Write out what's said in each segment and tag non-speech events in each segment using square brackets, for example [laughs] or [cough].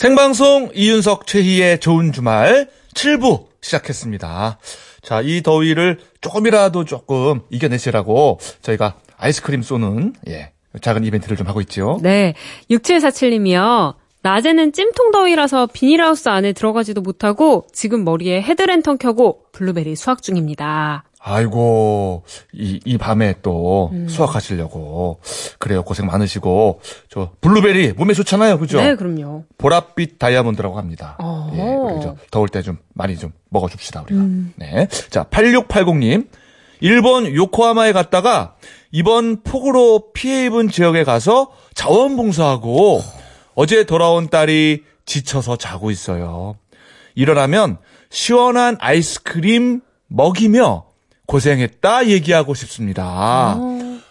생방송 이윤석 최희의 좋은 주말 7부 시작했습니다. 자, 이 더위를 조금이라도 조금 이겨내시라고 저희가 아이스크림 쏘는 예, 작은 이벤트를 좀 하고 있죠. 네. 6747님이요. 낮에는 찜통 더위라서 비닐하우스 안에 들어가지도 못하고 지금 머리에 헤드랜턴 켜고 블루베리 수확 중입니다. 아이고, 이, 이 밤에 또 음. 수확하시려고. 그래요. 고생 많으시고. 저, 블루베리 몸에 좋잖아요. 그죠? 네, 그럼요. 보랏빛 다이아몬드라고 합니다. 어. 예, 저 더울 때 좀 많이 좀 먹어줍시다, 우리가. 음. 네. 자, 8680님. 일본 요코하마에 갔다가 이번 폭우로 피해 입은 지역에 가서 자원봉사하고 어제 돌아온 딸이 지쳐서 자고 있어요. 일어나면 시원한 아이스크림 먹이며 고생했다 얘기하고 싶습니다.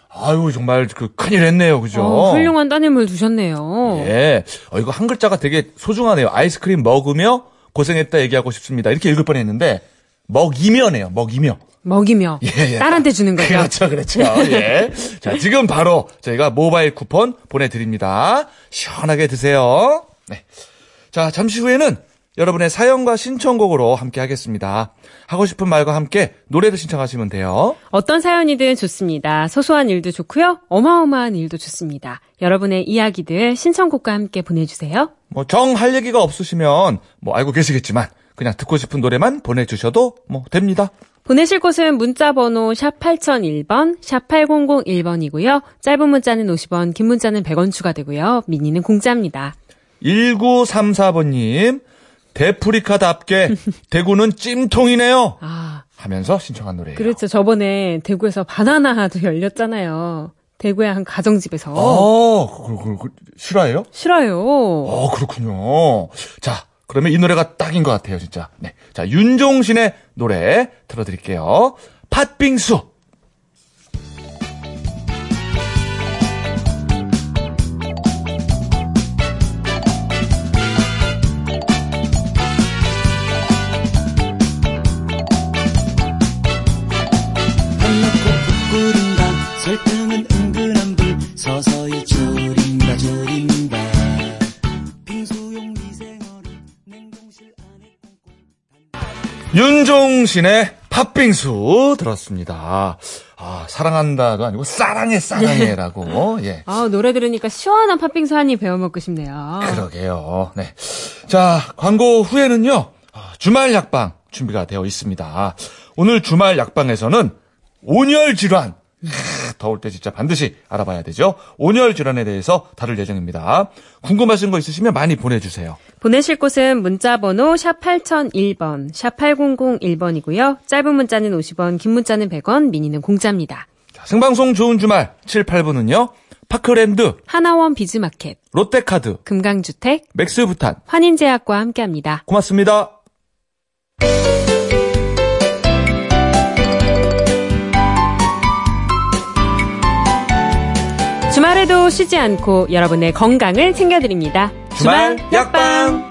아유, 정말 그 큰일 했네요. 그죠? 어, 훌륭한 따님을 두셨네요. 예. 어, 이거 한 글자가 되게 소중하네요. 아이스크림 먹으며 고생했다 얘기하고 싶습니다. 이렇게 읽을 뻔 했는데, 먹이며네요. 먹이며. 먹이며 예, 예. 딸한테 주는 거죠. 그렇죠, 그렇죠. [laughs] 예. 자, 지금 바로 저희가 모바일 쿠폰 보내드립니다. 시원하게 드세요. 네. 자, 잠시 후에는 여러분의 사연과 신청곡으로 함께 하겠습니다. 하고 싶은 말과 함께 노래를 신청하시면 돼요. 어떤 사연이든 좋습니다. 소소한 일도 좋고요. 어마어마한 일도 좋습니다. 여러분의 이야기들 신청곡과 함께 보내주세요. 뭐, 정 할 얘기가 없으시면, 뭐, 알고 계시겠지만, 그냥 듣고 싶은 노래만 보내주셔도, 뭐, 됩니다. 보내실 곳은 문자 번호 샵 8001번, 샵 8001번이고요. 짧은 문자는 50원, 긴 문자는 100원 추가되고요. 미니는 공짜입니다. 1934번님, 데프리카답게, [laughs] 대구는 찜통이네요. 아, 하면서 신청한 노래예요. 그렇죠. 저번에 대구에서 바나나도 열렸잖아요. 대구의 한 가정집에서. 아, 그, 그, 그, 실화예요? 싫어요. 어, 그렇군요. 자, 그러면 이 노래가 딱인 것 같아요, 진짜. 네. 자, 윤종신의 노래 들어드릴게요. 팥빙수. 윤종신의 팥빙수 들었습니다. 아, 사랑한다가 아니고 사랑해, 사랑해라고. [laughs] 예. 아, 노래 들으니까 시원한 팥빙수 한입 베어 먹고 싶네요. 그러게요. 네. 자, 광고 후에는요, 아, 주말 약방 준비가 되어 있습니다. 오늘 주말 약방에서는 온열 질환. 크, 더울 때 진짜 반드시 알아봐야 되죠. 온열 질환에 대해서 다룰 예정입니다. 궁금하신 거 있으시면 많이 보내주세요. 보내실 곳은 문자번호 샵 8001번, 샵 8001번이고요. 짧은 문자는 50원, 긴 문자는 100원, 미니는 공짜입니다. 자, 생방송 좋은 주말 7, 8분은요. 파크랜드, 하나원 비즈마켓, 롯데카드, 금강주택, 맥스부탄. 환인제약과 함께합니다. 고맙습니다. 주말에도 쉬지 않고 여러분의 건강을 챙겨드립니다. 주말 약방.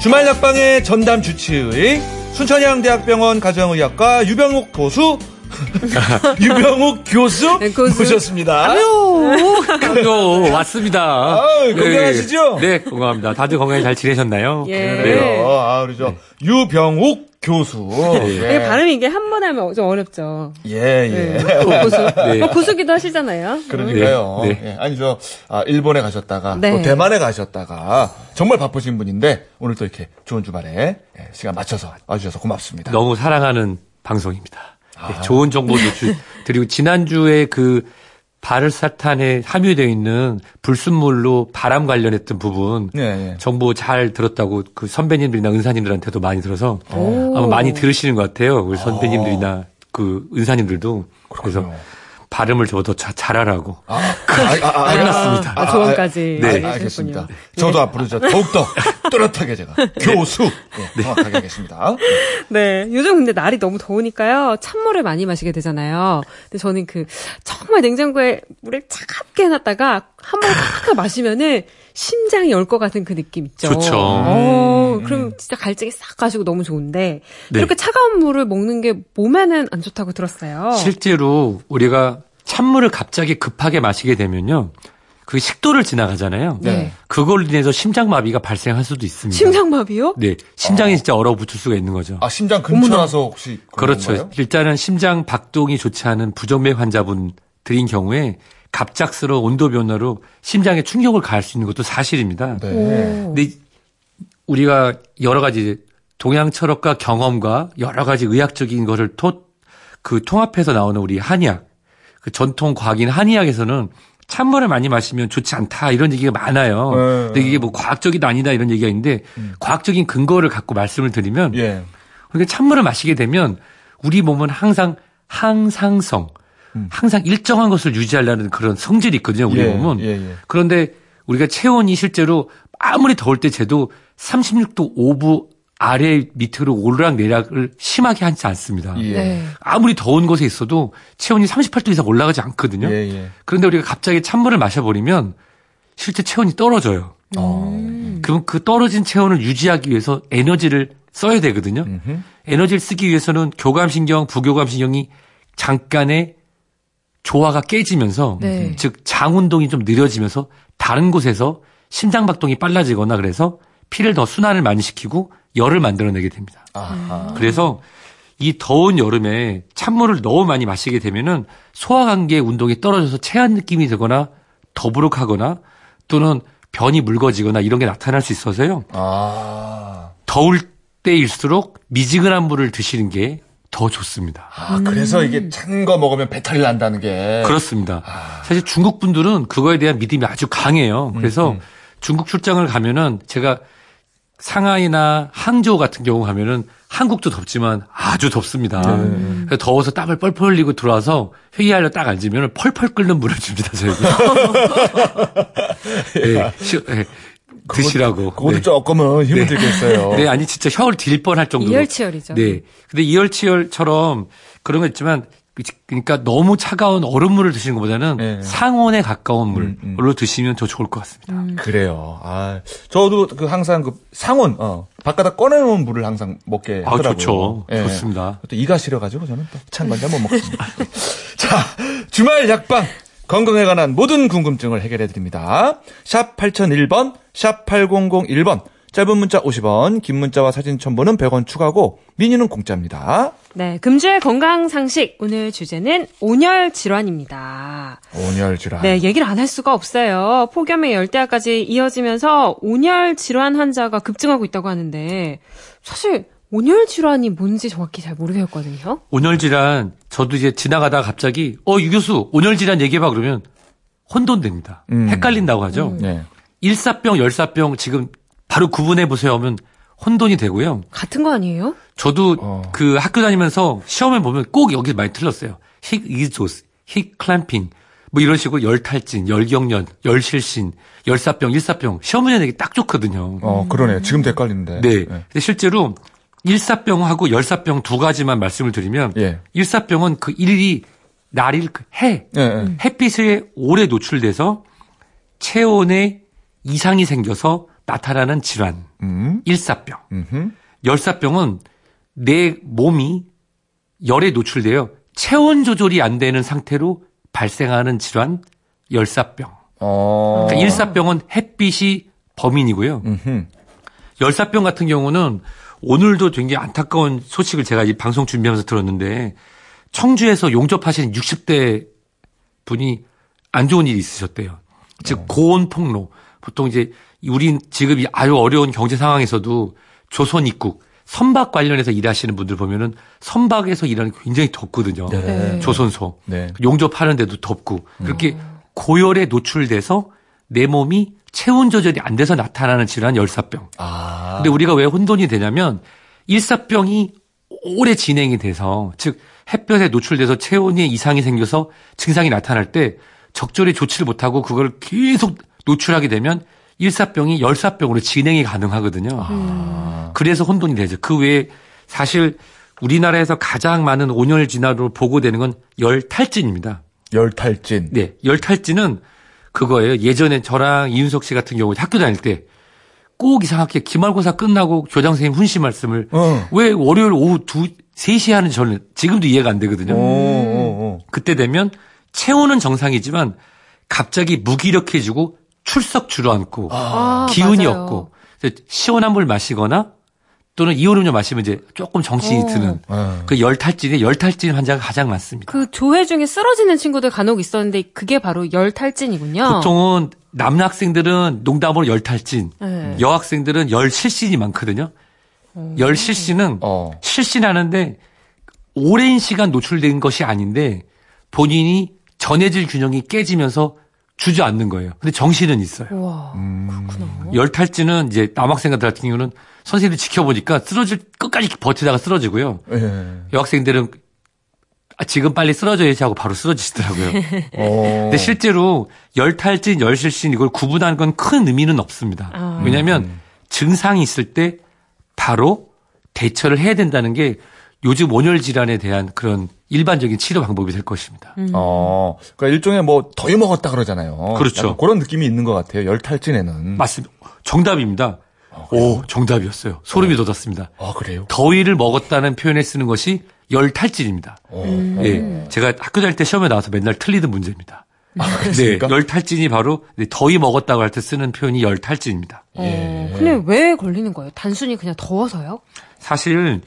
주말 약방의 전담 주치의 순천향대학병원 가정의학과 유병욱 교수 [laughs] 유병욱 교수 네, 교수. 모셨습니다. 요 왔습니다. 아유, 건강하시죠? 네, 네, 건강합니다. 다들 건강히 잘 지내셨나요? 예. 그래요. 아, 우리 저 유병욱 교수. 이게 발음이 이게 한 번 하면 좀 어렵죠. 예, 예. 네. 고수. [laughs] 네. 뭐 고수기도 하시잖아요. 그러니까요. 네, 네. 예, 아니 저 아, 일본에 가셨다가 네. 또 대만에 가셨다가 정말 바쁘신 분인데 오늘 또 이렇게 좋은 주말에 예, 시간 맞춰서 와주셔서 고맙습니다. 너무 사랑하는 방송입니다. 네, 아. 좋은 정보도 주, 드리고 지난주에 그 바르사탄에 함유되어 있는 불순물로 바람 관련했던 부분 예, 예. 정보 잘 들었다고 그 선배님들이나 은사님들한테도 많이 들어서 오. 아마 많이 들으시는 것 같아요. 우리 선배님들이나 그 은사님들도 그래서 그렇군요. 발음을 저보다 자- 잘하라고. 아, 아, 아, 아, 아, 끝났습니다. 아, 조언까지. 아, 아, 알려주셨군요. 알겠습니다. 저도 앞으로 저 더욱더 또렷하게 제가 교수 예, 정확하게 하겠습니다. 네. 요즘 근데 날이 너무 더우니까요. 찬물을 많이 마시게 되잖아요. 근데 저는 그 정말 냉장고에 물을 차갑게 해놨다가 한 번에 탁 마시면은 심장이 열것 같은 그 느낌 있죠. 좋죠. 어, 그럼 진짜 갈증이 싹 가시고 너무 좋은데 네. 이렇게 차가운 물을 먹는 게 몸에는 안 좋다고 들었어요. 실제로 우리가 찬물을 갑자기 급하게 마시게 되면요. 그 식도를 지나가잖아요. 네. 그걸로 인해서 심장마비가 발생할 수도 있습니다. 심장마비요? 네. 심장이 진짜 얼어붙을 수가 있는 거죠. 아, 심장 근처라서 혹시 그런 그렇죠. 건가요? 일단은 심장 박동이 좋지 않은 부정맥 환자분들인 경우에 갑작스러운 온도 변화로 심장에 충격을 가할 수 있는 것도 사실입니다. 네. 오. 근데 우리가 여러 가지 동양 철학과 경험과 여러 가지 의학적인 것을 토, 그 통합해서 나오는 우리 한의학, 그 전통 과학인 한의학에서는 찬물을 많이 마시면 좋지 않다 이런 얘기가 많아요. 네. 근데 이게 뭐 과학적이다 아니다 이런 얘기가 있는데 과학적인 근거를 갖고 말씀을 드리면 예. 그러니까 찬물을 마시게 되면 우리 몸은 항상 항상성, 항상 일정한 것을 유지하려는 그런 성질이 있거든요. 우리 예, 몸은. 예, 예. 그런데 우리가 체온이 실제로 아무리 더울 때 재도 36도 5부 아래 밑으로 오르락 내락을 심하게 하지 않습니다. 예. 네. 아무리 더운 곳에 있어도 체온이 38도 이상 올라가지 않거든요. 예, 예. 그런데 우리가 갑자기 찬물을 마셔버리면 실제 체온이 떨어져요. 어. 그럼 그 떨어진 체온을 유지하기 위해서 에너지를 써야 되거든요. 음흠. 에너지를 쓰기 위해서는 교감신경, 부교감신경이 잠깐의 조화가 깨지면서 네. 즉 장 운동이 좀 느려지면서 다른 곳에서 심장 박동이 빨라지거나 그래서 피를 더 순환을 많이 시키고 열을 만들어내게 됩니다. 아하. 그래서 이 더운 여름에 찬물을 너무 많이 마시게 되면은 소화관계 운동이 떨어져서 체한 느낌이 들거나 더부룩하거나 또는 변이 묽어지거나 이런 게 나타날 수 있어서요. 아. 더울 때일수록 미지근한 물을 드시는 게 더 좋습니다. 아, 그래서 이게 찬 거 먹으면 배탈이 난다는 게. 그렇습니다. 사실 중국 분들은 그거에 대한 믿음이 아주 강해요. 그래서 중국 출장을 가면은 제가 상하이나 항저우 같은 경우 가면은 한국도 덥지만 아주 덥습니다. 그래서 더워서 땀을 뻘뻘 흘리고 들어와서 회의하려 딱 앉으면 펄펄 끓는 물을 줍니다, 저에게. [laughs] 네, 시- 네, 드시라고. 그것도 네. 조금은 힘을 들겠어요. [laughs] 네, 아니 진짜 혀를 딜 뻔할 정도로. 이열치열이죠. 네. 근데 이열치열처럼 그런 거 있지만 그러니까 너무 차가운 얼음물을 드시는 것보다는 네. 상온에 가까운 물로 음, 음. 드시면 더 좋을 것 같습니다. 그래요. 아, 저도 그 항상 그 상온, 어, 바깥에 꺼내놓은 물을 항상 먹게 아, 하더라고요. 좋죠. 예. 좋습니다. 또 이가 시려가지고 저는 또 찬 건잘 못 먹습니다. [laughs] 자, 주말 약방. 건강에 관한 모든 궁금증을 해결해 드립니다. 샵 8001번, 샵 8001번. 짧은 문자 50원, 긴 문자와 사진 첨부는 100원 추가고 미니는 공짜입니다. 네, 금주의 건강 상식 오늘 주제는 온열 질환입니다. 온열 질환. 네, 얘기를 안 할 수가 없어요. 폭염의 열대야까지 이어지면서 온열 질환 환자가 급증하고 있다고 하는데 사실 온열 질환이 뭔지 정확히 잘 모르겠거든요. 온열 질환 저도 이제 지나가다가 갑자기 어, 유 교수 온열 질환 얘기해 봐 그러면 혼돈됩니다. 음. 헷갈린다고 하죠. 네. 일사병, 열사병 지금 바로 구분해 보세요 하면 혼돈이 되고요. 같은 거 아니에요? 저도 어. 그 학교 다니면서 시험을 보면 꼭 여기 많이 틀렸어요. 힉 이조스, 힉 클램핑, 뭐 이런 식으로 열탈진, 열경련, 열실신, 열사병, 일사병 시험 문제 내기 딱 좋거든요. 어, 그러네요. 지금도 헷갈리는데. 네. 근데 실제로 일사병하고 열사병 두 가지만 말씀을 드리면 예. 일사병은 그 일이 날일 그 해, 예, 예. 햇빛에 오래 노출돼서 체온에 이상이 생겨서 나타나는 질환, 음, 일사병. 음흠. 열사병은 내 몸이 열에 노출되어 체온 조절이 안 되는 상태로 발생하는 질환 열사병. 어. 그러니까 일사병은 햇빛이 범인이고요. 음흠. 열사병 같은 경우는 오늘도 굉장히 안타까운 소식을 제가 이 방송 준비하면서 들었는데 청주에서 용접하신 60대 분이 안 좋은 일이 있으셨대요. 즉 고온 폭로. 보통 이제 우린 지금 이 아주 어려운 경제 상황에서도 조선 입국 선박 관련해서 일하시는 분들 보면은 선박에서 일하는 게 굉장히 덥거든요. 네. 조선소. 네. 용접 하는데도 덥고 그렇게 고열에 노출돼서 내 몸이 체온 조절이 안 돼서 나타나는 질환 열사병. 아. 근데 우리가 왜 혼돈이 되냐면 일사병이 오래 진행이 돼서 즉 햇볕에 노출돼서 체온이 이상이 생겨서 증상이 나타날 때 적절히 조치를 못하고 그걸 계속 노출하게 되면 일사병이 열사병으로 진행이 가능하거든요. 그래서 혼돈이 되죠. 그 외에 사실 우리나라에서 가장 많은 온열 진화로 보고되는 건 열탈진입니다. 열탈진. 네, 열탈진은 그거예요. 예전에 저랑 이윤석 씨 같은 경우 학교 다닐 때 꼭 이상하게 기말고사 끝나고 교장 선생님 훈시 말씀을 어. 왜 월요일 오후 2, 3시에 하는지 저는 지금도 이해가 안 되거든요. 오, 오, 오. 그때 되면 체온은 정상이지만 갑자기 무기력해지고 출석 주저앉고 아, 기운이 맞아요. 없고 시원한 물 마시거나 또는 이온음료 마시면 이제 조금 정신이 어. 드는 어. 그 열탈진에 열탈진 환자가 가장 많습니다. 그 조회 중에 쓰러지는 친구들 간혹 있었는데 그게 바로 열탈진이군요. 보통은 남학생들은 농담으로 열탈진, 네. 여학생들은 열실신이 많거든요. 열실신은 어. 실신하는데 오랜 시간 노출된 것이 아닌데 본인이 전해질 균형이 깨지면서 주저앉는 거예요. 근데 정신은 있어요. 와 그렇구나. 열탈진은 이제 남학생들 같은 경우는 선생님들 지켜보니까 쓰러질 끝까지 버티다가 쓰러지고요. 예. 여학생들은 아, 지금 빨리 쓰러져야지 하고 바로 쓰러지시더라고요. [laughs] 어. 근데 실제로 열탈진, 열실신 이걸 구분하는 건 큰 의미는 없습니다. 아. 왜냐하면 증상이 있을 때 바로 대처를 해야 된다는 게 요즘 온열 질환에 대한 그런 일반적인 치료 방법이 될 것입니다. 어. 그러니까 일종의 뭐 더위 먹었다 그러잖아요. 그렇죠. 그런 느낌이 있는 것 같아요. 열탈진에는. 맞습니다. 정답입니다. 오, 정답이었어요. 소름이 돋았습니다. 아, 그래요? 더위를 먹었다는 표현에 쓰는 것이 열탈진입니다. 어. 예, 제가 학교 다닐 때 시험에 나와서 맨날 틀리던 문제입니다. 아, 네? 열탈진이 바로 네, 더위 먹었다고 할 때 쓰는 표현이 열탈진입니다. 어, 근데 왜 걸리는 거예요? 단순히 그냥 더워서요? 사실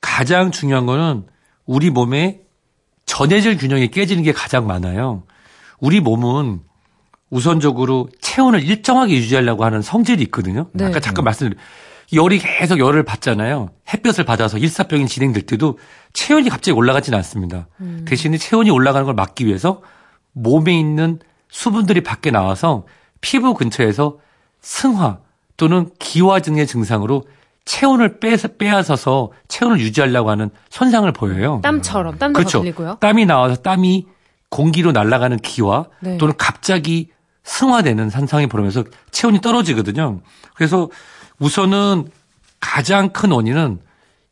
가장 중요한 거는 우리 몸에 전해질 균형이 깨지는 게 가장 많아요. 우리 몸은 우선적으로 체온을 일정하게 유지하려고 하는 성질이 있거든요. 네. 아까 잠깐 말씀드린 열이 계속 열을 받잖아요. 햇볕을 받아서 일사병이 진행될 때도 체온이 갑자기 올라가지는 않습니다. 대신에 체온이 올라가는 걸 막기 위해서 몸에 있는 수분들이 밖에 나와서 피부 근처에서 승화 또는 기화 등의 증상으로 체온을 빼서 빼앗아서 체온을 유지하려고 하는 현상을 보여요. 땀처럼 땀도 그렇죠. 걸리고요. 땀이 나와서 땀이 공기로 날아가는 기화 네. 또는 갑자기 승화되는 현상이 벌어면서 체온이 떨어지거든요. 그래서 우선은 가장 큰 원인은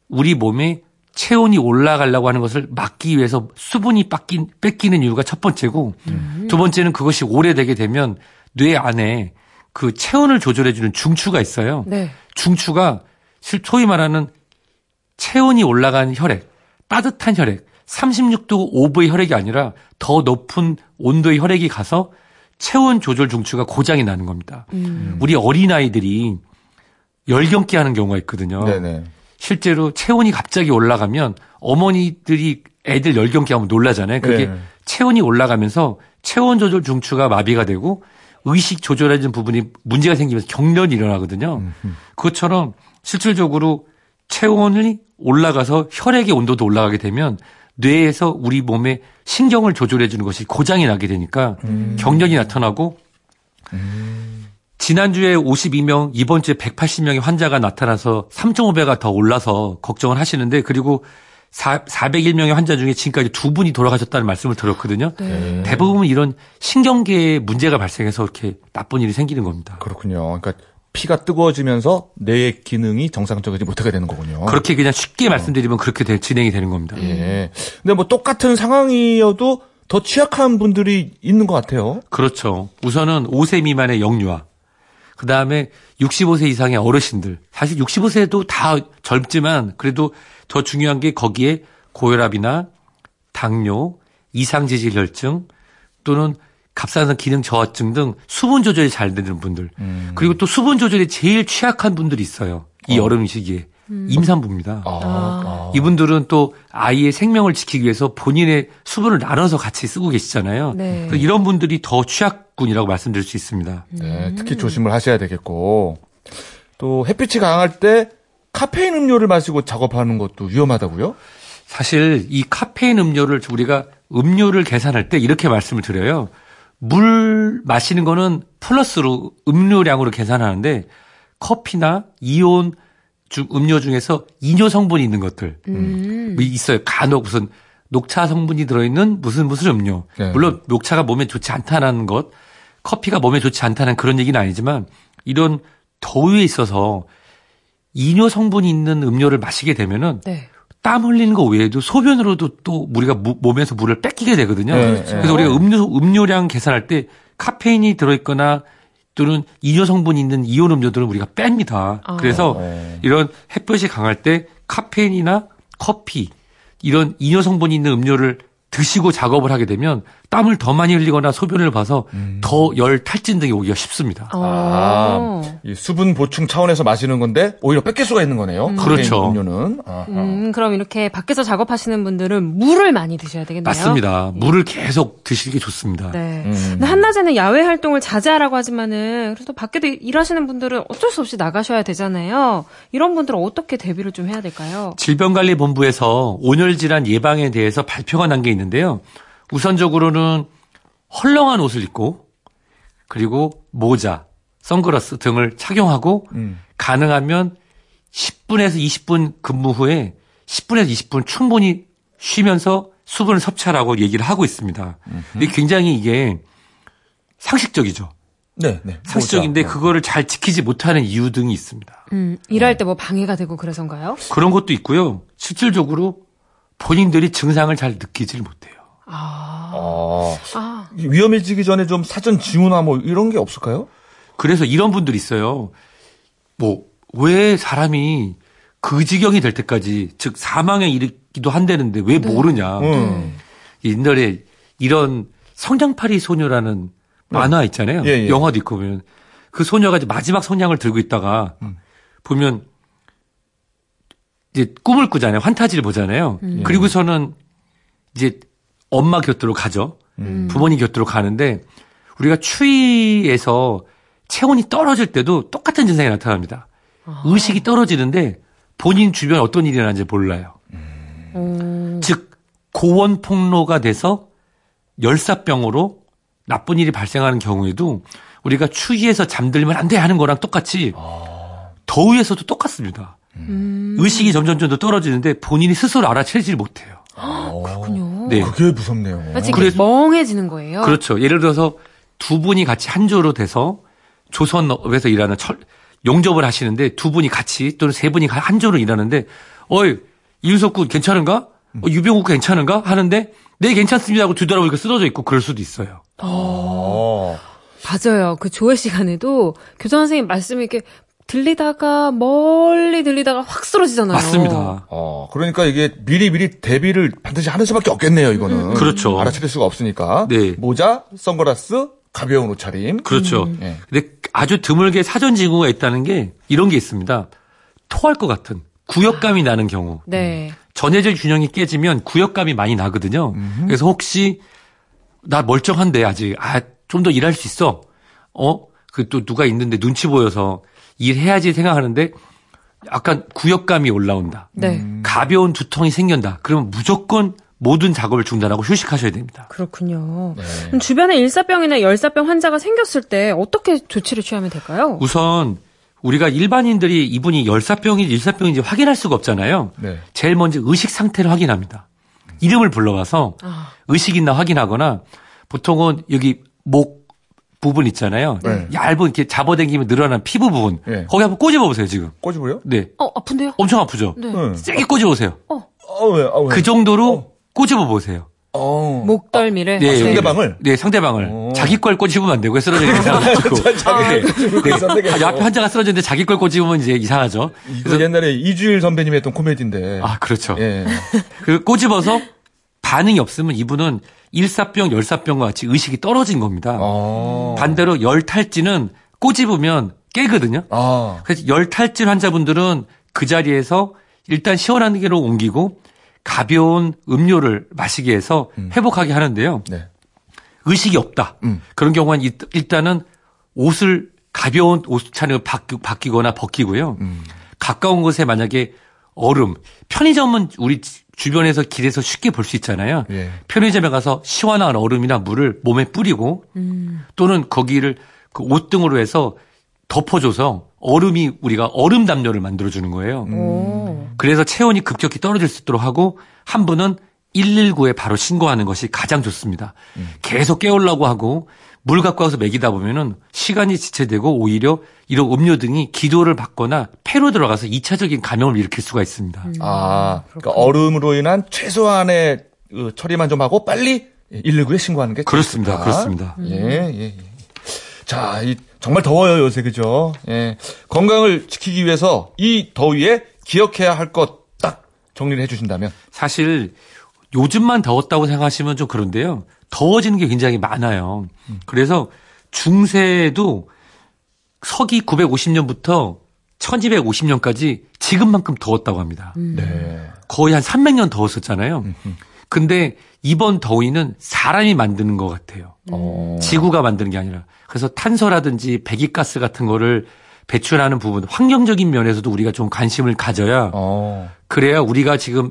우리 몸에 체온이 올라가려고 하는 것을 막기 위해서 수분이 뺏긴, 뺏기는 이유가 첫 번째고 두 번째는 그것이 오래되게 되면 뇌 안에 그 체온을 조절해주는 중추가 있어요. 네. 중추가 실- 소위 말하는 체온이 올라간 혈액, 따뜻한 혈액, 36도 5부의 혈액이 아니라 더 높은 온도의 혈액이 가서 체온 조절 중추가 고장이 나는 겁니다. 우리 어린아이들이 열경기 하는 경우가 있거든요. 네네. 실제로 체온이 갑자기 올라가면 어머니들이 애들 열경기 하면 놀라잖아요. 그게 네. 체온이 올라가면서 체온 조절 중추가 마비가 되고 의식 조절해준 부분이 문제가 생기면서 경련이 일어나거든요. 그것처럼 실질적으로 체온이 올라가서 혈액의 온도도 올라가게 되면 뇌에서 우리 몸에 신경을 조절해 주는 것이 고장이 나게 되니까 경련이 나타나고 지난주에 52명, 이번 주에 180명의 환자가 나타나서 3.5배가 더 올라서 걱정을 하시는데 그리고 4, 401명의 환자 중에 지금까지 두 분이 돌아가셨다는 말씀을 들었거든요. 네. 대부분 이런 신경계에 문제가 발생해서 이렇게 나쁜 일이 생기는 겁니다. 그렇군요. 그러니까 피가 뜨거워지면서 뇌의 기능이 정상적이지 못하게 되는 거군요. 그렇게 그냥 쉽게 말씀드리면 그렇게 되- 진행이 되는 겁니다. 예. 근데 뭐 똑같은 상황이어도 더 취약한 분들이 있는 것 같아요. 그렇죠. 우선은 5세 미만의 영유아. 그 다음에 65세 이상의 어르신들. 사실 65세도 다 젊지만 그래도 더 중요한 게 거기에 고혈압이나 당뇨, 이상지질혈증 또는 갑상선 기능 저하증 등 수분 조절이 잘 되는 분들. 그리고 또 수분 조절에 제일 취약한 분들이 있어요. 이 여름 시기에. 임산부입니다. 아, 아. 이분들은 또 아이의 생명을 지키기 위해서 본인의 수분을 나눠서 같이 쓰고 계시잖아요. 네. 이런 분들이 더 취약군이라고 말씀드릴 수 있습니다. 네, 특히 조심을 하셔야 되겠고 또 햇빛이 강할 때 카페인 음료를 마시고 작업하는 것도 위험하다고요? 사실 이 카페인 음료를 우리가 음료를 계산할 때 이렇게 말씀을 드려요. 물 마시는 거는 플러스로 음료량으로 계산하는데 커피나 이온 주- 음료 중에서 이뇨 성분이 있는 것들 음. 뭐 있어요. 간혹 무슨 녹차 성분이 들어있는 무슨 무슨 음료. 네. 물론 녹차가 몸에 좋지 않다는 것, 커피가 몸에 좋지 않다는 그런 얘기는 아니지만 이런 더위에 있어서 이뇨 성분이 있는 음료를 마시게 되면은 네. 땀 흘리는 거 외에도 소변으로도 또 우리가 무- 몸에서 물을 뺏기게 되거든요. 네, 그래서 우리가 음료 음료량 계산할 때 카페인이 들어있거나 또는 이뇨 성분이 있는 이온 음료들은 우리가 뺍니다. 아. 그래서 어. 이런 햇볕이 강할 때 카페인이나 커피 이런 이뇨 성분이 있는 음료를 드시고 작업을 하게 되면 땀을 더 많이 흘리거나 소변을 봐서 음. 더열 탈진 등이 오기가 쉽습니다. 어. 아, 이 수분 보충 차원에서 마시는 건데 오히려 뺏길 수가 있는 거네요. 카페인 그렇죠. 음료는. 음, 그럼 이렇게 밖에서 작업하시는 분들은 물을 많이 드셔야 되겠네요. 맞습니다. 물을 계속 드시는 게 좋습니다. 네. 음. 근데 한낮에는 야외 활동을 자제하라고 하지만은 그래도 밖에도 일하시는 분들은 어쩔 수 없이 나가셔야 되잖아요. 이런 분들은 어떻게 대비를 좀 해야 될까요? 질병관리본부에서 온열 질환 예방에 대해서 발표가 난 게 있는데요. 우선적으로는 헐렁한 옷을 입고 그리고 모자, 선글라스 등을 착용하고 음. 가능하면 10분에서 20분 근무 후에 10분에서 20분 충분히 쉬면서 수분을 섭취하라고 얘기를 하고 있습니다. 근데 굉장히 이게 상식적이죠. 네, 네. 상식적인데 모자. 그거를 잘 지키지 못하는 이유 등이 있습니다. 음, 일할 때 뭐 방해가 되고 그래서인가요? 그런 것도 있고요. 실질적으로 본인들이 증상을 잘 느끼질 못해요. 아, 아, 아, 위험해지기 전에 좀 사전 징후나 뭐 이런 게 없을까요? 그래서 이런 분들이 있어요. 뭐, 왜 사람이 그 지경이 될 때까지, 즉, 사망에 이르기도 한다는데 왜 모르냐. 음. 옛날에 이런 성냥팔이 소녀라는 만화 있잖아요. 예, 예. 영화도 있고 보면. 그 소녀가 이제 마지막 성냥을 들고 있다가 보면 이제 꿈을 꾸잖아요. 환타지를 보잖아요. 그리고서는 이제 엄마 곁으로 가죠. 부모님 곁으로 가는데 우리가 추위에서 체온이 떨어질 때도 똑같은 증상이 나타납니다. 의식이 떨어지는데 본인 주변 어떤 일이 일어나는지 몰라요. 음, 즉 고원 폭로가 돼서 열사병으로 나쁜 일이 발생하는 경우에도 우리가 추위에서 잠들면 안 돼 하는 거랑 똑같이 더위에서도 똑같습니다. 음, 의식이 점점 점 더 떨어지는데 본인이 스스로 알아채질 못해요. 그렇군요. 네. 그게 무섭네요. 마치 그래서- 멍해지는 거예요. 그렇죠. 예를 들어서 두 분이 같이 한 조로 돼서 조선업에서 일하는 철, 용접을 하시는데 두 분이 같이 또는 세 분이 한 조로 일하는데 어이 이윤석 군 괜찮은가? 어, 유병욱 괜찮은가? 하는데 네 괜찮습니다 하고 뒤돌아보니까 쓰러져 있고 그럴 수도 있어요. 어. 맞아요. 그 조회 시간에도 교장 선생님 말씀이 이렇게 들리다가 멀리 들리다가 확 쓰러지잖아요. 맞습니다. 어, 그러니까 이게 미리 미리 대비를 반드시 하는 수밖에 없겠네요, 이거는. 그렇죠. 알아차릴 수가 없으니까. 네. 모자, 선글라스, 가벼운 옷차림. 그렇죠. 예. 근데 아주 드물게 사전 징후가 있다는 게 이런 게 있습니다. 토할 것 같은 구역감이 나는 경우. [gasps] 네. 전해질 균형이 깨지면 구역감이 많이 나거든요. 그래서 혹시 나 멀쩡한데 아직 아 좀 더 일할 수 있어. 어? 그 또 누가 있는데 눈치 보여서 일해야지 생각하는데 약간 구역감이 올라온다. 네. 가벼운 두통이 생긴다. 그러면 무조건 모든 작업을 중단하고 휴식하셔야 됩니다. 그렇군요. 네. 그럼 주변에 일사병이나 열사병 환자가 생겼을 때 어떻게 조치를 취하면 될까요? 우선 우리가 일반인들이 이분이 열사병인지 일사병인지 확인할 수가 없잖아요. 네. 제일 먼저 의식 상태를 확인합니다. 이름을 불러와서 아, 의식 있나 확인하거나 보통은 여기 목 부분 있잖아요. 네. 얇은 이렇게 잡아당기면 늘어난 피부 부분. 네. 거기 한번 꼬집어 보세요, 지금. 꼬집어요? 네. 어, 아픈데요? 엄청 아프죠? 네. 응. 세게 꼬집어 보세요. 어, 어, 왜, 어, 왜? 그 정도로 꼬집어 보세요. 어. 목덜미를. 네. 상대방을? 네, 상대방을. 오. 자기 걸 꼬집으면 안 되고요. 쓰러지는 이상 자기 있었는데 아니, 앞에 환자가 쓰러졌는데 자기 걸 꼬집으면 이제 이상하죠. 이거 옛날에 이주일 선배님이 했던 코미디인데. 아, 그렇죠. 예. [laughs] 그 꼬집어서 반응이 없으면 이분은 일사병, 열사병과 같이 의식이 떨어진 겁니다. 어. 반대로 열탈진은 꼬집으면 깨거든요. 아. 그래서 열탈진 환자분들은 그 자리에서 일단 시원한 게로 옮기고 가벼운 음료를 마시게 해서 회복하게 하는데요. 네. 의식이 없다. 음. 그런 경우는 일- 일단은 옷을 가벼운 옷차림을 바뀌, 바뀌거나 벗기고요. 음. 가까운 곳에 만약에 얼음, 편의점은 우리 주변에서 길에서 쉽게 볼 수 있잖아요. 예. 편의점에 가서 시원한 얼음이나 물을 몸에 뿌리고 또는 거기를 그 옷등으로 해서 덮어줘서 얼음이 우리가 얼음 담요를 만들어주는 거예요. 오. 그래서 체온이 급격히 떨어질 수 있도록 하고 한 분은 119에 바로 신고하는 것이 가장 좋습니다. 계속 깨우려고 하고 물 갖고 와서 먹이다 보면은 시간이 지체되고 오히려 이런 음료 등이 기도를 받거나 폐로 들어가서 2차적인 감염을 일으킬 수가 있습니다. 아, 그러니까 얼음으로 인한 최소한의 어, 처리만 좀 하고 빨리 119에 신고하는 게 그렇습니다. 좋다. 그렇습니다. 예, 예, 예. 자, 이 정말 더워요, 요새 그죠? 예. 건강을 지키기 위해서 이 더위에 기억해야 할 것 딱 정리를 해 주신다면 사실 요즘만 더웠다고 생각하시면 좀 그런데요. 더워지는 게 굉장히 많아요. 그래서 중세에도 서기 950년부터 1250년까지 지금만큼 더웠다고 합니다. 네. 거의 한 300년 더웠었잖아요. 근데 이번 더위는 사람이 만드는 것 같아요. 어. 지구가 만드는 게 아니라. 그래서 탄소라든지 배기가스 같은 거를 배출하는 부분, 환경적인 면에서도 우리가 좀 관심을 가져야 어. 그래야 우리가 지금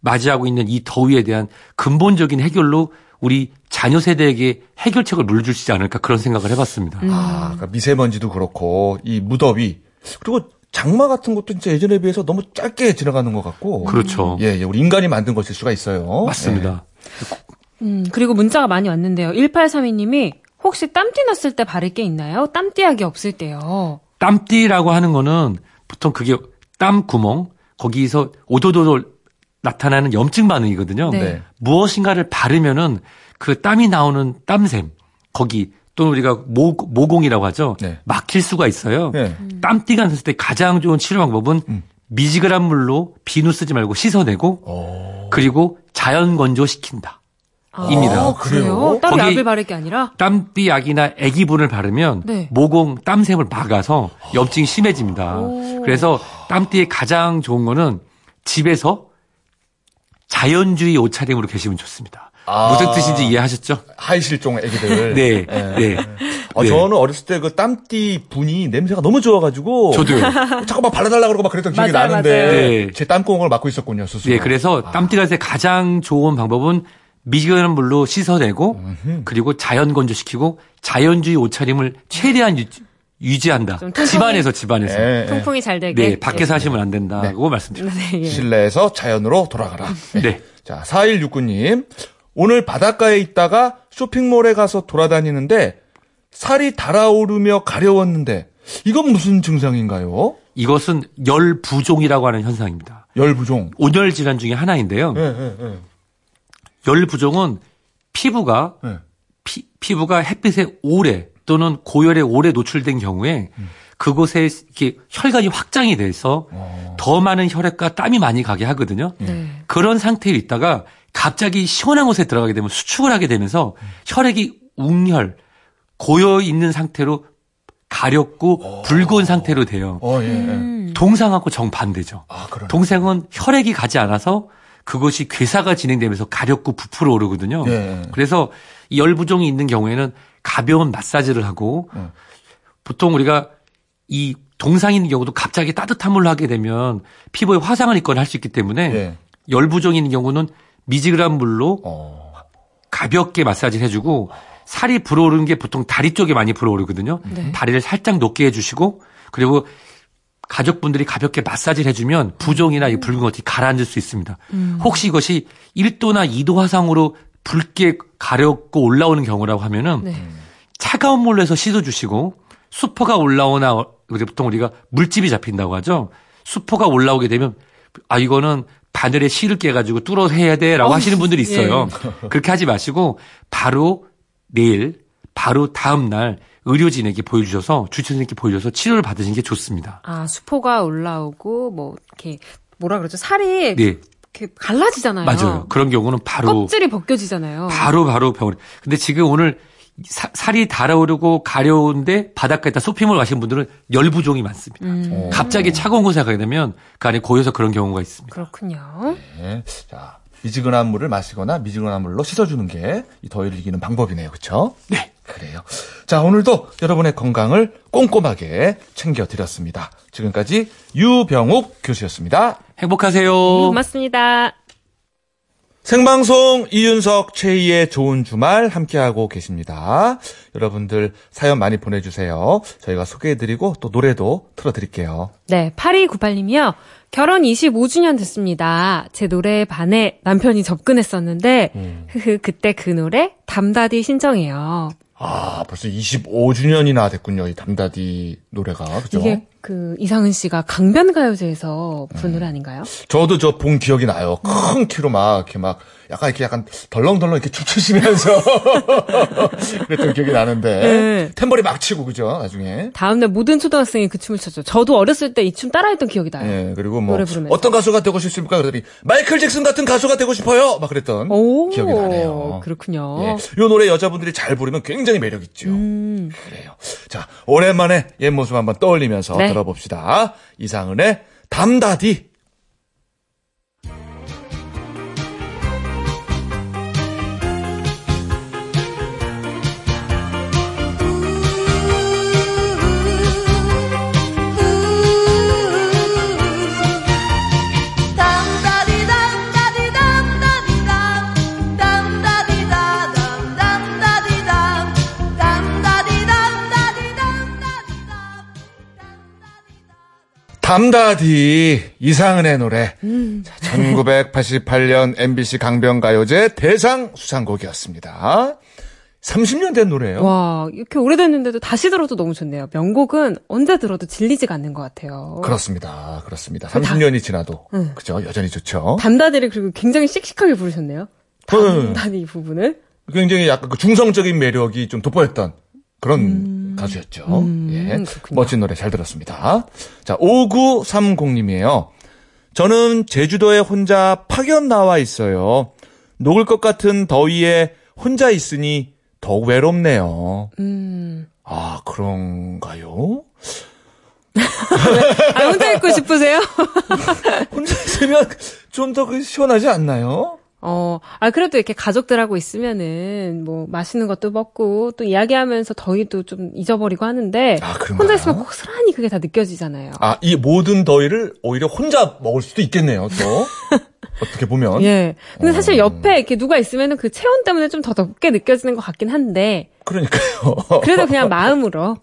맞이하고 있는 이 더위에 대한 근본적인 해결로 우리 자녀 세대에게 해결책을 있지 않을까 그런 생각을 해봤습니다. 아, 그러니까 미세먼지도 그렇고 이 무더위 그리고 장마 같은 것도 진짜 예전에 비해서 너무 짧게 지나가는 것 같고. 그렇죠. 예, 예, 우리 인간이 만든 것일 수가 있어요. 맞습니다. 음, 그리고 문자가 많이 왔는데요. 1832님이 혹시 땀띠 났을 때 바를 게 있나요? 땀띠약이 없을 때요. 땀띠라고 하는 거는 보통 그게 땀 구멍 거기서 오도도도 나타나는 염증 반응이거든요. 네. 네. 무엇인가를 바르면은 그 땀이 나오는 땀샘 거기 또는 우리가 모, 모공이라고 하죠. 네. 막힐 수가 있어요. 네. 땀띠가 났을 때 가장 좋은 치료 방법은 음. 미지근한 물로 비누 쓰지 말고 씻어내고 어. 그리고 자연 건조시킨다. 아, 입니다. 그래요? 따로 약을 바를 게 아니라? 땀띠 약이나 애기분을 바르면 네. 모공 땀샘을 막아서 염증이 심해집니다. 오. 그래서 땀띠에 가장 좋은 거는 집에서 자연주의 옷차림으로 계시면 좋습니다. 아. 무슨 뜻인지 이해하셨죠? 하이실종 애기들. [laughs] 네, 예. 네. 어, 네. 저는 어렸을 때 그 땀띠 분이 냄새가 너무 좋아가지고. 저도요. [laughs] 자꾸 막 발라달라고 그러고 막 그랬던 기억이 맞아요, 나는데. 맞아요. 네. 제 땀구멍을 막고 있었군요, 스스로. 네, 그래서 땀띠가 날때 가장 좋은 방법은 미지근한 물로 씻어내고 그리고 자연 건조시키고 자연주의 옷차림을 최대한 유, 유지한다. 좀 통풍이- 집안에서 집안에서. 예, 예. 통풍이 잘 되게. 네, 밖에서 하시면 안 된다고 말씀드립니다. 네, 예. 실내에서 자연으로 돌아가라. 네. 자, 4169님. 오늘 바닷가에 있다가 쇼핑몰에 가서 돌아다니는데 살이 달아오르며 가려웠는데 이건 무슨 증상인가요? 이것은 열 부종이라고 하는 현상입니다. 열 부종. 온열 질환 중에 하나인데요. 예, 예, 예. 열 부종은 피부가 예. 피, 피부가 햇빛에 오래 또는 고열에 오래 노출된 경우에 그곳에 이렇게 혈관이 확장이 돼서 더 많은 혈액과 땀이 많이 가게 하거든요. 네. 그런 상태에 있다가 갑자기 시원한 곳에 들어가게 되면 수축을 하게 되면서 혈액이 웅혈 고여 있는 상태로 가렵고 붉은 상태로 돼요. 어, 예, 예. 음. 동상하고 정반대죠. 아. 동생은 혈액이 가지 않아서 그것이 괴사가 진행되면서 가렵고 부풀어 오르거든요. 예. 그래서 이 열부종이 있는 경우에는 가벼운 마사지를 하고 음. 보통 우리가 이 동상이 있는 경우도 갑자기 따뜻한 물로 하게 되면 피부에 화상을 입거나 할 수 있기 때문에 예. 열 부종이 있는 경우는 미지근한 물로 어. 가볍게 마사지를 해주고 살이 불어오르는 게 보통 다리 쪽에 많이 불어오르거든요. 네. 다리를 살짝 높게 해주시고 그리고 가족분들이 가볍게 마사지를 해주면 부종이나 이 붉은 것이 가라앉을 수 있습니다. 혹시 이것이 1도나 2도 화상으로 붉게 가렵고 올라오는 경우라고 하면은 네. 차가운 물로 해서 씻어 주시고 수포가 올라오나 어, 보통 우리가 물집이 잡힌다고 하죠. 수포가 올라오게 되면 아 이거는 바늘에 실을 깨 가지고 뚫어서 해야 돼라고 하시는 분들이 있어요. 그렇게 하지 마시고 바로 내일 바로 다음 날 의료진에게 보여주셔서 주치의님께 보여줘서 치료를 받으시는 게 좋습니다. 아, 수포가 올라오고, 뭐, 이렇게, 뭐라 그러죠? 살이 네, 이렇게 갈라지잖아요. 맞아요. 그런 경우는 바로 껍질이 벗겨지잖아요. 바로 바로 병원에. 근데 지금 오늘 사- 살이 달아오르고 가려운데 바닷가에 다 쇼핑몰 가신 분들은 열부종이 많습니다. 음, 갑자기 차가운 곳에 가게 되면 그 안에 고여서 그런 경우가 있습니다. 그렇군요. 예. 자, 미지근한 물을 마시거나 미지근한 물로 씻어주는 게 이 더위를 이기는 방법이네요. 그렇죠? 네. 그래요. 자, 오늘도 여러분의 건강을 꼼꼼하게 챙겨드렸습니다. 지금까지 유병욱 교수였습니다. 행복하세요. 고맙습니다. 생방송 이윤석 최희의 좋은 주말 함께하고 계십니다. 여러분들 사연 많이 보내주세요. 저희가 소개해드리고 또 노래도 틀어드릴게요. 네, 8298님이요. 결혼 25주년 됐습니다. 제 노래에 반해 남편이 접근했었는데, 흐흐, 그때 그 노래 담다디 신청해요. 아, 벌써 25주년이나 됐군요. 이 담다디 노래가. 그죠? 이게 그 이상은 씨가 강변 가요제에서 부른 노래 아닌가요? 저도 저 본 기억이 나요. 큰 키로 막 이렇게 막 약간 이렇게 약간 덜렁덜렁 이렇게 춤추시면서 [laughs] 그랬던 기억이 나는데 네. 탬버리 막 치고 그죠? 나중에. 다음날 모든 초등학생이 그 춤을 췄죠. 저도 어렸을 때 이 춤 따라했던 기억이 나요. 예, 그리고 뭐. 어떤 가수가 되고 싶습니까? 그랬더니 마이클 잭슨 같은 가수가 되고 싶어요. 막 그랬던 오, 기억이 나네요. 그렇군요. 예, 이 노래 여자분들이 잘 부르면 굉장히 매력 있죠. 음. 그래요. 자, 오랜만에 옛 모습 한번 떠올리면서 네. 들어봅시다. 이상은의 담다디. 담다디 이상은의 노래. 음. 자, 1988년 MBC 강변가요제 대상 수상곡이었습니다. 30년 된 노래예요. 와, 이렇게 오래됐는데도 다시 들어도 너무 좋네요. 명곡은 언제 들어도 질리지가 않는 것 같아요. 그렇습니다. 그렇습니다. 30년이 지나도 응. 그죠? 여전히 좋죠. 담다디를 그리고 굉장히 씩씩하게 부르셨네요. 음. 담다디 부분을. 굉장히 약간 그 중성적인 매력이 좀 돋보였던 그런 가수였죠. 예. 음. 그렇군요. 멋진 노래 잘 들었습니다. 자, 5930님이에요. 저는 제주도에 혼자 파견 나와 있어요. 녹을 것 같은 더위에 혼자 있으니 더욱 외롭네요. 음. 아, 그런가요? 아, 혼자 있고 싶으세요? [laughs] 혼자 있으면 좀더그 시원하지 않나요? 어, 아, 그래도 이렇게 가족들하고 있으면은, 뭐, 맛있는 것도 먹고, 또 이야기하면서 더위도 좀 잊어버리고 하는데, 아, 그런가요? 혼자 있으면 고스란히 그게 다 느껴지잖아요. 아, 이 모든 더위를 오히려 혼자 먹을 수도 있겠네요, 또. [laughs] 어떻게 보면. 예. 근데 사실 어. 옆에 이렇게 누가 있으면은 그 체온 때문에 좀 더 덥게 느껴지는 것 같긴 한데, 그러니까요. [laughs] 그래도 그냥 [laughs] 마음으로.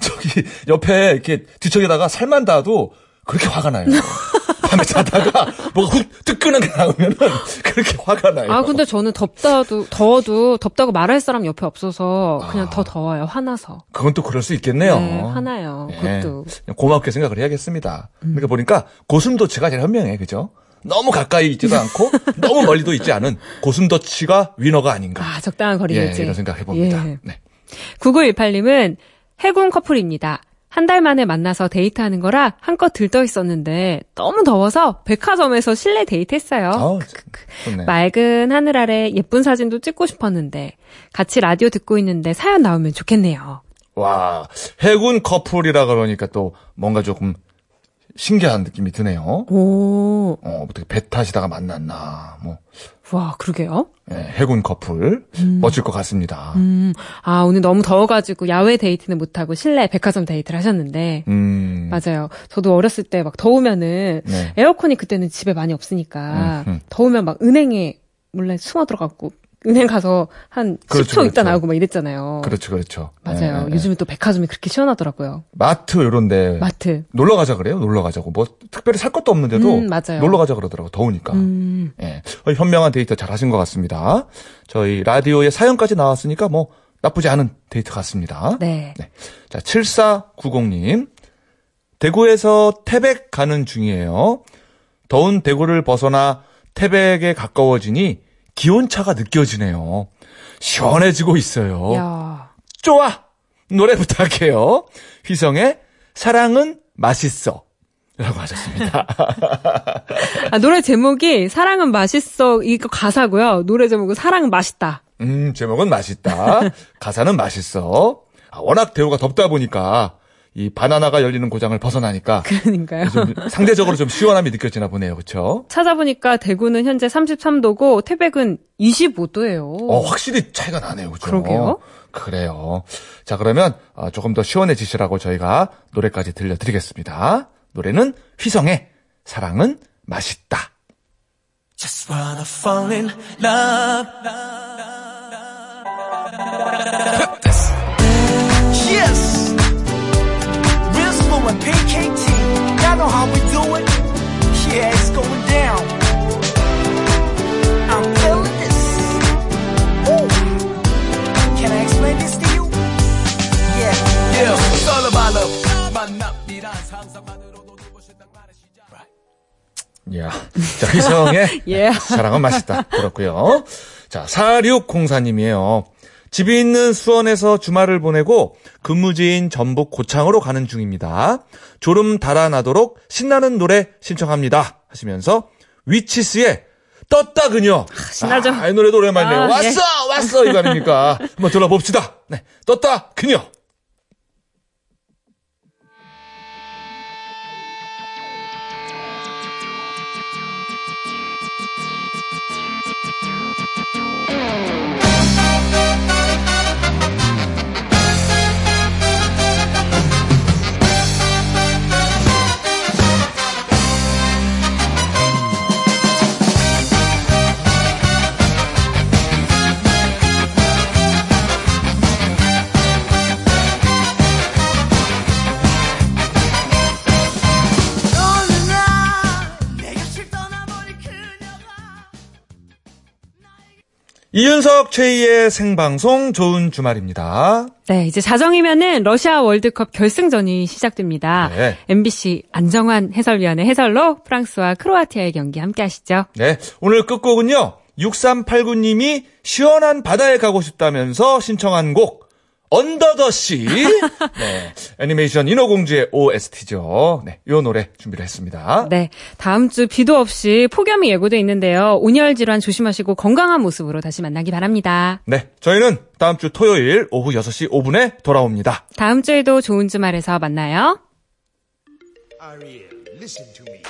저기 옆에 이렇게 뒤척에다가 살만 닿아도 그렇게 화가 나요. 밤에 자다가 뭐가 훅 뜨끈한 게 나오면은 그렇게 화가 나요. 아, 근데 저는 덥다도, 더워도, 덥다고 말할 사람 옆에 없어서, 그냥 아. 더 더워요. 화나서. 그건 또 그럴 수 있겠네요. 네, 화나요. 예. 그것도. 고맙게 생각을 해야겠습니다. 그러니까 보니까 고슴도치가 제일 현명해, 그죠? 너무 가까이 있지도 않고 [laughs] 너무 멀리도 있지 않은 고슴도치가 위너가 아닌가. 아, 적당한 거리 예. 이런 생각 해봅니다. 예. 네. 9918님은 해군 커플입니다. 한 달 만에 만나서 데이트하는 거라 한껏 들떠 있었는데 너무 더워서 백화점에서 실내 데이트했어요. 아우. 맑은 하늘 아래 예쁜 사진도 찍고 싶었는데 같이 라디오 듣고 있는데 사연 나오면 좋겠네요. 와, 해군 커플이라 그러니까 또 뭔가 조금 신기한 느낌이 드네요. 오, 어, 어떻게 배 타시다가 만났나, 뭐, 와, 그러게요. 예, 해군 커플. 멋질 것 같습니다. 음, 아, 오늘 너무 더워가지고 야외 데이트는 못하고 실내 백화점 데이트를 하셨는데, 음. 맞아요. 저도 어렸을 때 막 더우면은 네. 에어컨이 그때는 집에 많이 없으니까 음, 음. 더우면 막 은행에 몰래 숨어 들어갔고 은행 가서 한 그렇죠, 10초 있다 그렇죠. 나오고 막 이랬잖아요. 그렇죠, 그렇죠. 맞아요. 예, 예. 요즘은 또 백화점이 그렇게 시원하더라고요. 마트 요런데 마트. 놀러 가자 그래요? 놀러 가자고. 뭐 특별히 살 것도 없는데도 음, 맞아요. 놀러 가자 그러더라고. 더우니까. 음, 예. 어, 현명한 데이트 잘 하신 것 같습니다. 저희 라디오에 사연까지 나왔으니까 뭐 나쁘지 않은 데이트 같습니다. 네. 자, 7490님. 대구에서 태백 가는 중이에요. 더운 대구를 벗어나 태백에 가까워지니 기온차가 느껴지네요. 시원해지고 있어요. 야 좋아! 노래 부탁해요. 휘성의 사랑은 맛있어. 라고 하셨습니다. [laughs] 아, 노래 제목이 사랑은 맛있어 이거 가사고요. 노래 제목은 사랑은 맛있다. 음, 제목은 맛있다. 가사는 맛있어. 아, 워낙 대우가 덥다 보니까 이 바나나가 열리는 고장을 벗어나니까 그러니까요. 좀 상대적으로 좀 시원함이 느껴지나 보네요. 그렇죠? 찾아보니까 대구는 현재 33도고 태백은 25도예요. 어, 확실히 차이가 나네요. 그죠? 그러게요. 그래요. 자, 그러면 어, 조금 더 시원해지시라고 저희가 노래까지 들려드리겠습니다. 노래는 휘성의 사랑은 맛있다. Just wanna fall in love. PKT. Y'all know how we do it. Yeah, it's going down. I'm feeling this. Woo. Can I explain this to you? Yeah. Yeah. It's all about love. 만납이란 상상만으로도 눈부신단 말의 시작. 야, 자, 휘성의 예. 사랑은 맛있다. 그렇고요. 자, 4604님이에요. 집이 있는 수원에서 주말을 보내고 근무지인 전북 고창으로 가는 중입니다. 졸음 달아나도록 신나는 노래 신청합니다. 하시면서 위치스의 떴다 그녀. 신나죠? 아, 이 노래도 오랜만이네요. 아, 왔어! 왔어! 이거 아닙니까? 한번 들어봅시다. 네. 떴다 그녀. 이윤석 최희의 생방송 좋은 주말입니다. 네, 이제 자정이면은 러시아 월드컵 결승전이 시작됩니다. 네. MBC 안정환 해설위원의 해설로 프랑스와 크로아티아의 경기 함께 하시죠. 네, 오늘 끝곡은요. 6389님이 시원한 바다에 가고 싶다면서 신청한 곡 언더 더 씨. 네. 애니메이션 인어공주의 OST죠. 네. 요 노래 준비를 했습니다. 네, 다음 주 비도 없이 폭염이 예고돼 있는데요. 온열 질환 조심하시고 건강한 모습으로 다시 만나기 바랍니다. 네. 저희는 다음 주 토요일 오후 6시 5분에 돌아옵니다. 다음 주에도 좋은 주말에서 만나요. Ariel, listen to me.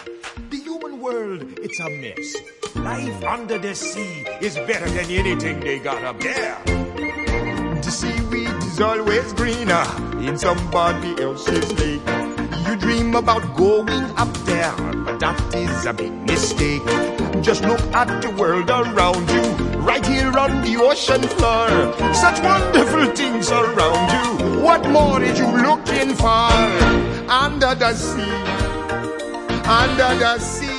The human world, it's a mess. Life under the sea is better than anything they got up there. The seaweed is always greener in somebody else's lake. You dream about going up there, but that is a big mistake. Just look at the world around you, right here on the ocean floor. Such wonderful things around you. What more is you looking for? Under the sea, under the sea.